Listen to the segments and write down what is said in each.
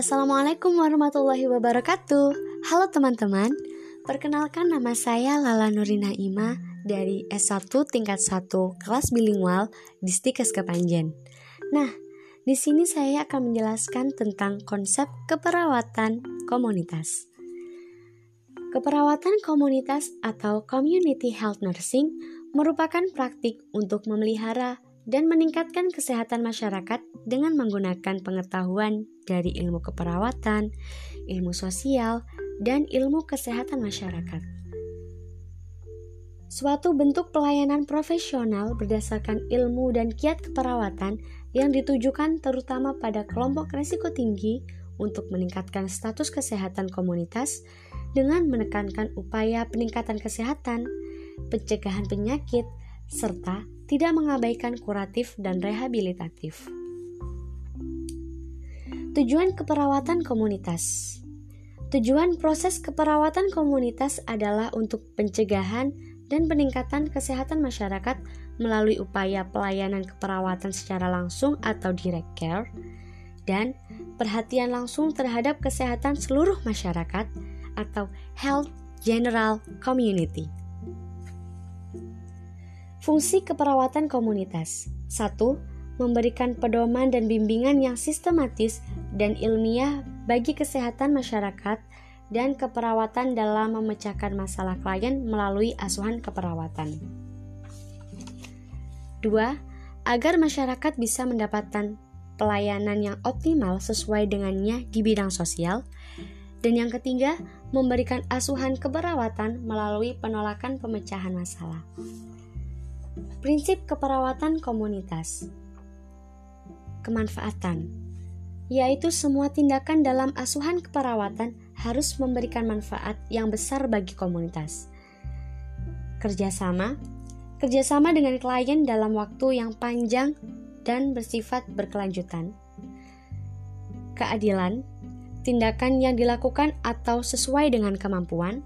Assalamualaikum warahmatullahi wabarakatuh. Halo teman-teman, perkenalkan nama saya Lala Nurina Ima dari S1 tingkat 1 kelas bilingual di Stikes Kepanjen. Nah, di sini saya akan menjelaskan tentang konsep keperawatan komunitas. Keperawatan komunitas atau community health nursing merupakan praktik untuk memelihara dan meningkatkan kesehatan masyarakat dengan menggunakan pengetahuan dari ilmu keperawatan, ilmu sosial, dan ilmu kesehatan masyarakat. Suatu bentuk pelayanan profesional berdasarkan ilmu dan kiat keperawatan yang ditujukan terutama pada kelompok risiko tinggi untuk meningkatkan status kesehatan komunitas dengan menekankan upaya peningkatan kesehatan, pencegahan penyakit, serta tidak mengabaikan kuratif dan rehabilitatif. Tujuan keperawatan komunitas Tujuan proses keperawatan komunitas adalah untuk pencegahan dan peningkatan kesehatan masyarakat melalui upaya pelayanan keperawatan secara langsung atau direct care dan perhatian langsung terhadap kesehatan seluruh masyarakat atau health general community. Fungsi keperawatan komunitas 1. Memberikan pedoman dan bimbingan yang sistematis dan ilmiah bagi kesehatan masyarakat dan keperawatan dalam memecahkan masalah klien melalui asuhan keperawatan. 2. Agar masyarakat bisa mendapatkan pelayanan yang optimal sesuai dengannya di bidang sosial. Dan yang ketiga, memberikan asuhan keperawatan melalui penolakan pemecahan masalah. Prinsip keperawatan komunitas. Kemanfaatan. Yaitu semua tindakan dalam asuhan keperawatan harus memberikan manfaat yang besar bagi komunitas. Kerjasama. Kerjasama dengan klien dalam waktu yang panjang dan bersifat berkelanjutan. Keadilan. Tindakan yang dilakukan atau sesuai dengan kemampuan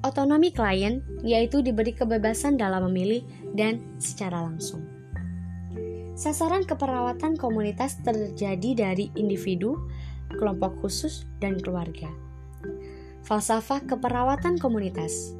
Otonomi klien yaitu diberi kebebasan dalam memilih dan secara langsung. Sasaran keperawatan komunitas terjadi dari individu, kelompok khusus, dan keluarga. Falsafah keperawatan komunitas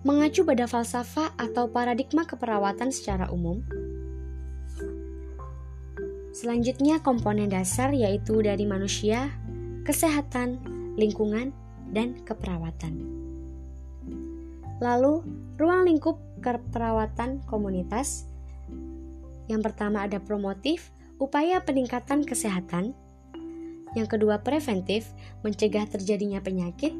mengacu pada falsafah atau paradigma keperawatan secara umum. Selanjutnya, komponen dasar yaitu dari manusia, kesehatan, lingkungan, dan keperawatan. Lalu, ruang lingkup keperawatan komunitas. Yang pertama ada promotif, upaya peningkatan kesehatan. Yang kedua preventif, mencegah terjadinya penyakit.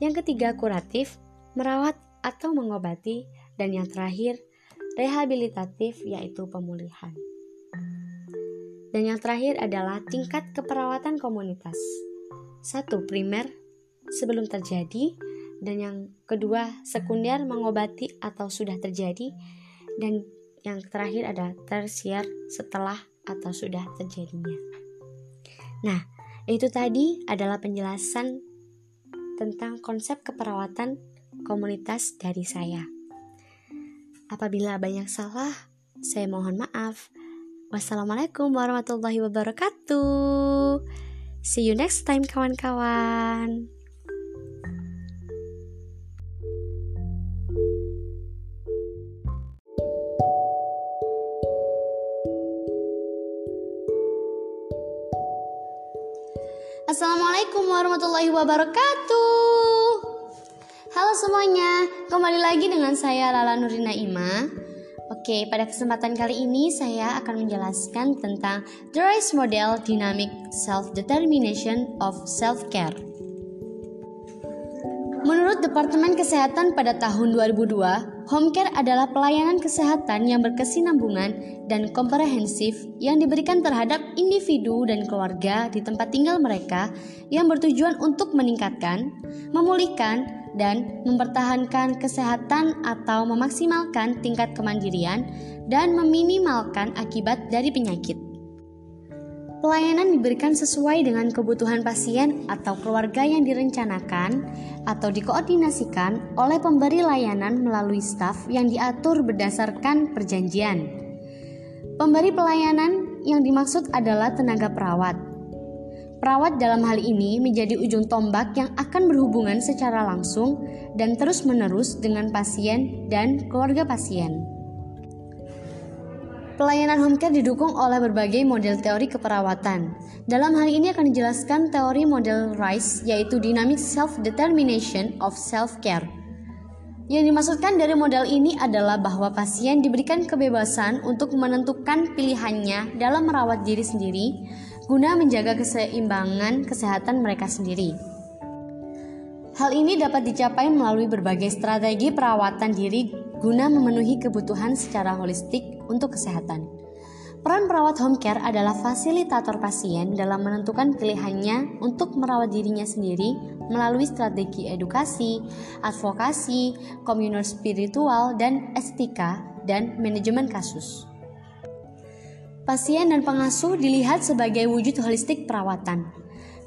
Yang ketiga kuratif, merawat atau mengobati. Dan yang terakhir, rehabilitatif yaitu pemulihan. Dan yang terakhir adalah tingkat keperawatan komunitas. Satu primer sebelum terjadi, dan yang kedua sekunder mengobati atau sudah terjadi dan yang terakhir ada tersier setelah atau sudah terjadinya. Nah, itu tadi adalah penjelasan tentang konsep keperawatan komunitas dari saya. Apabila banyak salah, saya mohon maaf. Wassalamualaikum warahmatullahi wabarakatuh. See you next time kawan-kawan. Assalamualaikum warahmatullahi wabarakatuh. Halo semuanya, kembali lagi dengan saya Lala Nurina Ima. Oke, pada kesempatan kali ini saya akan menjelaskan tentang The RISE Model Dynamic Self-Determination of Self-Care Departemen Kesehatan pada tahun 2002, Home care adalah pelayanan kesehatan yang berkesinambungan dan komprehensif yang diberikan terhadap individu dan keluarga di tempat tinggal mereka yang bertujuan untuk meningkatkan, memulihkan, dan mempertahankan kesehatan atau memaksimalkan tingkat kemandirian dan meminimalkan akibat dari penyakit. Pelayanan diberikan sesuai dengan kebutuhan pasien atau keluarga yang direncanakan atau dikoordinasikan oleh pemberi layanan melalui staf yang diatur berdasarkan perjanjian. Pemberi pelayanan yang dimaksud adalah tenaga perawat. Perawat dalam hal ini menjadi ujung tombak yang akan berhubungan secara langsung dan terus-menerus dengan pasien dan keluarga pasien. Pelayanan home care didukung oleh berbagai model teori keperawatan. Dalam hal ini akan dijelaskan teori model RISE yaitu Dynamic Self-Determination of Self-Care. Yang dimaksudkan dari model ini adalah bahwa pasien diberikan kebebasan untuk menentukan pilihannya dalam merawat diri sendiri guna menjaga keseimbangan kesehatan mereka sendiri. Hal ini dapat dicapai melalui berbagai strategi perawatan diri guna memenuhi kebutuhan secara holistik untuk kesehatan. Peran perawat home care adalah fasilitator pasien dalam menentukan pilihannya untuk merawat dirinya sendiri melalui strategi edukasi, advokasi, komunal spiritual, dan estetika, dan manajemen kasus. Pasien dan pengasuh dilihat sebagai wujud holistik perawatan.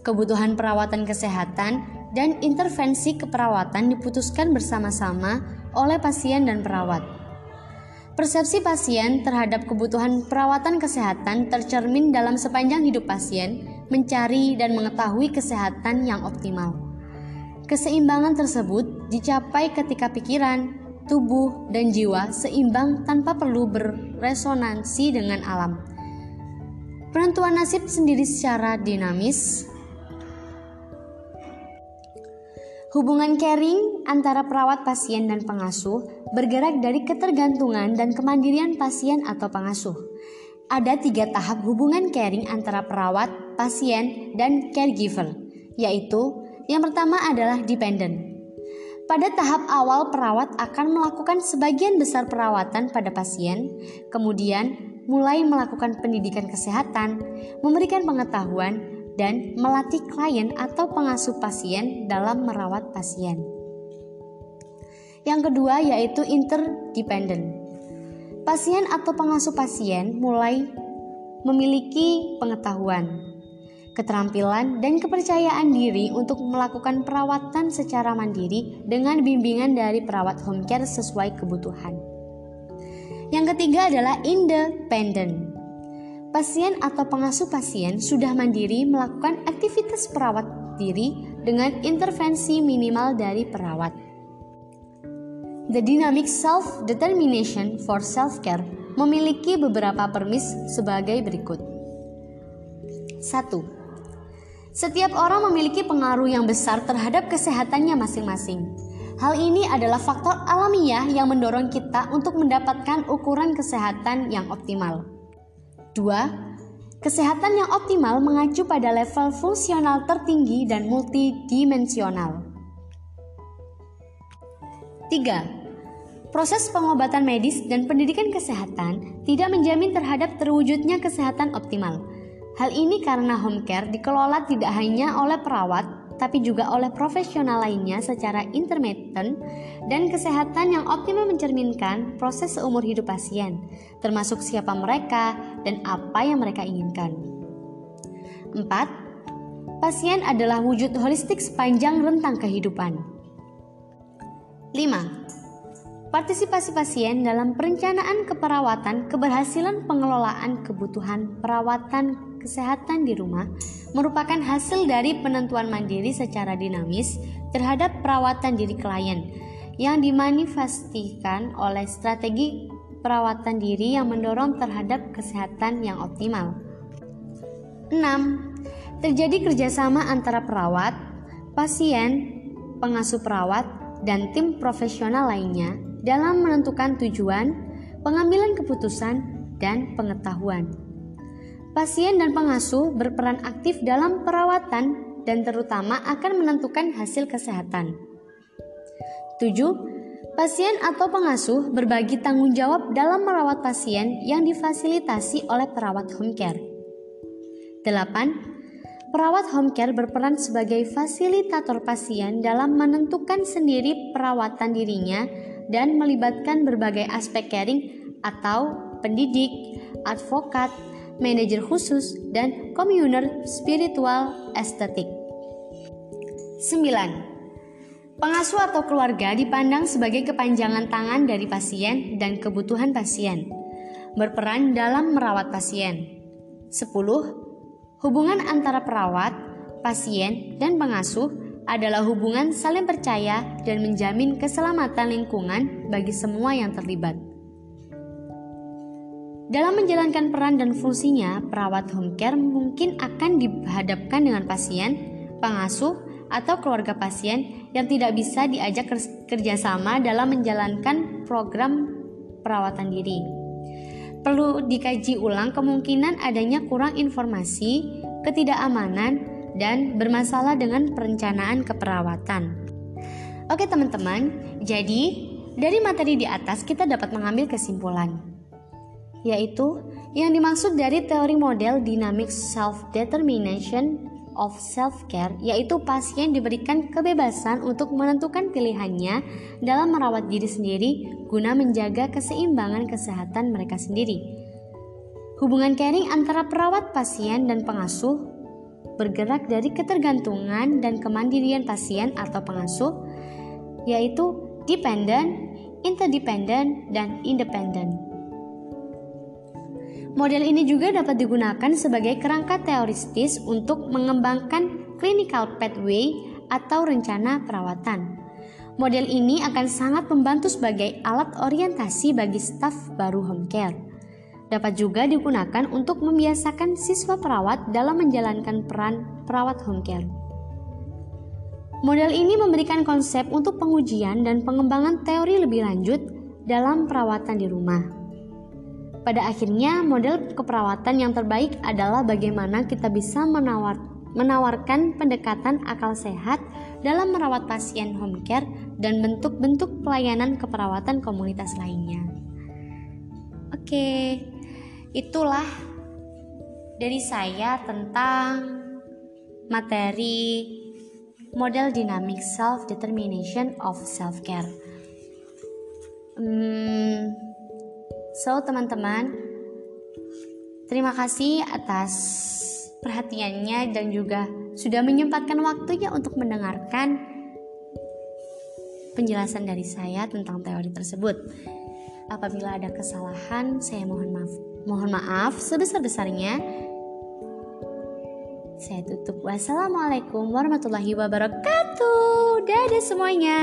Kebutuhan perawatan kesehatan dan intervensi keperawatan diputuskan bersama-sama oleh pasien dan perawat. Persepsi pasien terhadap kebutuhan perawatan kesehatan tercermin dalam sepanjang hidup pasien mencari dan mengetahui kesehatan yang optimal. Keseimbangan tersebut dicapai ketika pikiran, tubuh, dan jiwa seimbang tanpa perlu beresonansi dengan alam. Penentuan nasib sendiri secara dinamis. Hubungan caring antara perawat pasien dan pengasuh bergerak dari ketergantungan dan kemandirian pasien atau pengasuh. Ada tiga tahap hubungan caring antara perawat, pasien, dan caregiver, yaitu yang pertama adalah dependent, pada tahap awal, perawat akan melakukan sebagian besar perawatan pada pasien, kemudian mulai melakukan pendidikan kesehatan, memberikan pengetahuan, dan melatih klien atau pengasuh pasien dalam merawat pasien. Yang kedua yaitu interdependent. Pasien atau pengasuh pasien mulai memiliki pengetahuan, keterampilan, dan kepercayaan diri untuk melakukan perawatan secara mandiri dengan bimbingan dari perawat home care sesuai kebutuhan. Yang ketiga adalah independent. Pasien atau pengasuh pasien sudah mandiri melakukan aktivitas perawat diri dengan intervensi minimal dari perawat. The dynamic self-determination for self-care memiliki beberapa permis sebagai berikut. 1 setiap orang memiliki pengaruh yang besar terhadap kesehatannya masing-masing. Hal ini adalah faktor alamiah yang mendorong kita untuk mendapatkan ukuran kesehatan yang optimal. 2. Kesehatan yang optimal mengacu pada level fungsional tertinggi dan multidimensional. 3. Proses pengobatan medis dan pendidikan kesehatan tidak menjamin terhadap terwujudnya kesehatan optimal Hal ini karena home care dikelola tidak hanya oleh perawat, tapi juga oleh profesional lainnya secara intermittent dan kesehatan yang optimal mencerminkan proses seumur hidup pasien, termasuk siapa mereka dan apa yang mereka inginkan. 4. Pasien adalah wujud holistik sepanjang rentang kehidupan. 5. Partisipasi pasien dalam perencanaan keperawatan keberhasilan pengelolaan kebutuhan perawatan kesehatan di rumah merupakan hasil dari penentuan mandiri secara dinamis terhadap perawatan diri klien yang dimanifestikan oleh strategi perawatan diri yang mendorong terhadap kesehatan yang optimal. 6. Terjadi kerjasama antara perawat, pasien, pengasuh perawat, dan tim profesional lainnya dalam menentukan tujuan, pengambilan keputusan, dan pengetahuan. Pasien dan pengasuh berperan aktif dalam perawatan dan terutama akan menentukan hasil kesehatan. 7. Pasien atau pengasuh berbagi tanggung jawab dalam merawat pasien yang difasilitasi oleh perawat home care. 8. Perawat home care berperan sebagai fasilitator pasien dalam menentukan sendiri perawatan dirinya dan melibatkan berbagai aspek caring atau pendidik, advokat, manajer khusus, dan communer spiritual estetik. 9. Pengasuh atau keluarga dipandang sebagai kepanjangan tangan dari pasien dan kebutuhan pasien, berperan dalam merawat pasien. 10. Hubungan antara perawat, pasien, dan pengasuh adalah hubungan saling percaya dan menjamin keselamatan lingkungan bagi semua yang terlibat. Dalam menjalankan peran dan fungsinya, perawat home care mungkin akan dihadapkan dengan pasien, pengasuh, atau keluarga pasien yang tidak bisa diajak kerjasama dalam menjalankan program perawatan diri. Perlu dikaji ulang kemungkinan adanya kurang informasi, ketidakamanan, dan bermasalah dengan perencanaan keperawatan. Oke teman-teman, jadi dari materi di atas kita dapat mengambil kesimpulan, yaitu yang dimaksud dari teori model dynamic self-determination of self-care, yaitu pasien diberikan kebebasan untuk menentukan pilihannya dalam merawat diri sendiri guna menjaga keseimbangan kesehatan mereka sendiri. Hubungan caring antara perawat pasien dan pengasuh bergerak dari ketergantungan dan kemandirian pasien atau pengasuh, yaitu dependent, interdependent, dan independent. Model ini juga dapat digunakan sebagai kerangka teoristis untuk mengembangkan clinical pathway atau rencana perawatan. Model ini akan sangat membantu sebagai alat orientasi bagi staf baru home care. Dapat juga digunakan untuk membiasakan siswa perawat dalam menjalankan peran perawat home care. Model ini memberikan konsep untuk pengujian dan pengembangan teori lebih lanjut dalam perawatan di rumah. Pada akhirnya, model keperawatan yang terbaik adalah bagaimana kita bisa menawar, menawarkan pendekatan akal sehat dalam merawat pasien home care dan bentuk-bentuk pelayanan keperawatan komunitas lainnya. Oke, itulah dari saya tentang materi model dynamic self determination of self care. Hmm, So, teman-teman, terima kasih atas perhatiannya dan juga sudah menyempatkan waktunya untuk mendengarkan penjelasan dari saya tentang teori tersebut. Apabila ada kesalahan, saya mohon maaf. Mohon maaf sebesar-besarnya. Saya tutup. Wassalamualaikum warahmatullahi wabarakatuh. Dadah semuanya.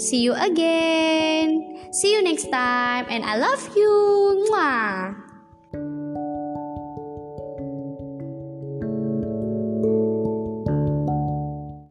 See you again. See you next time and I love you. Mwah.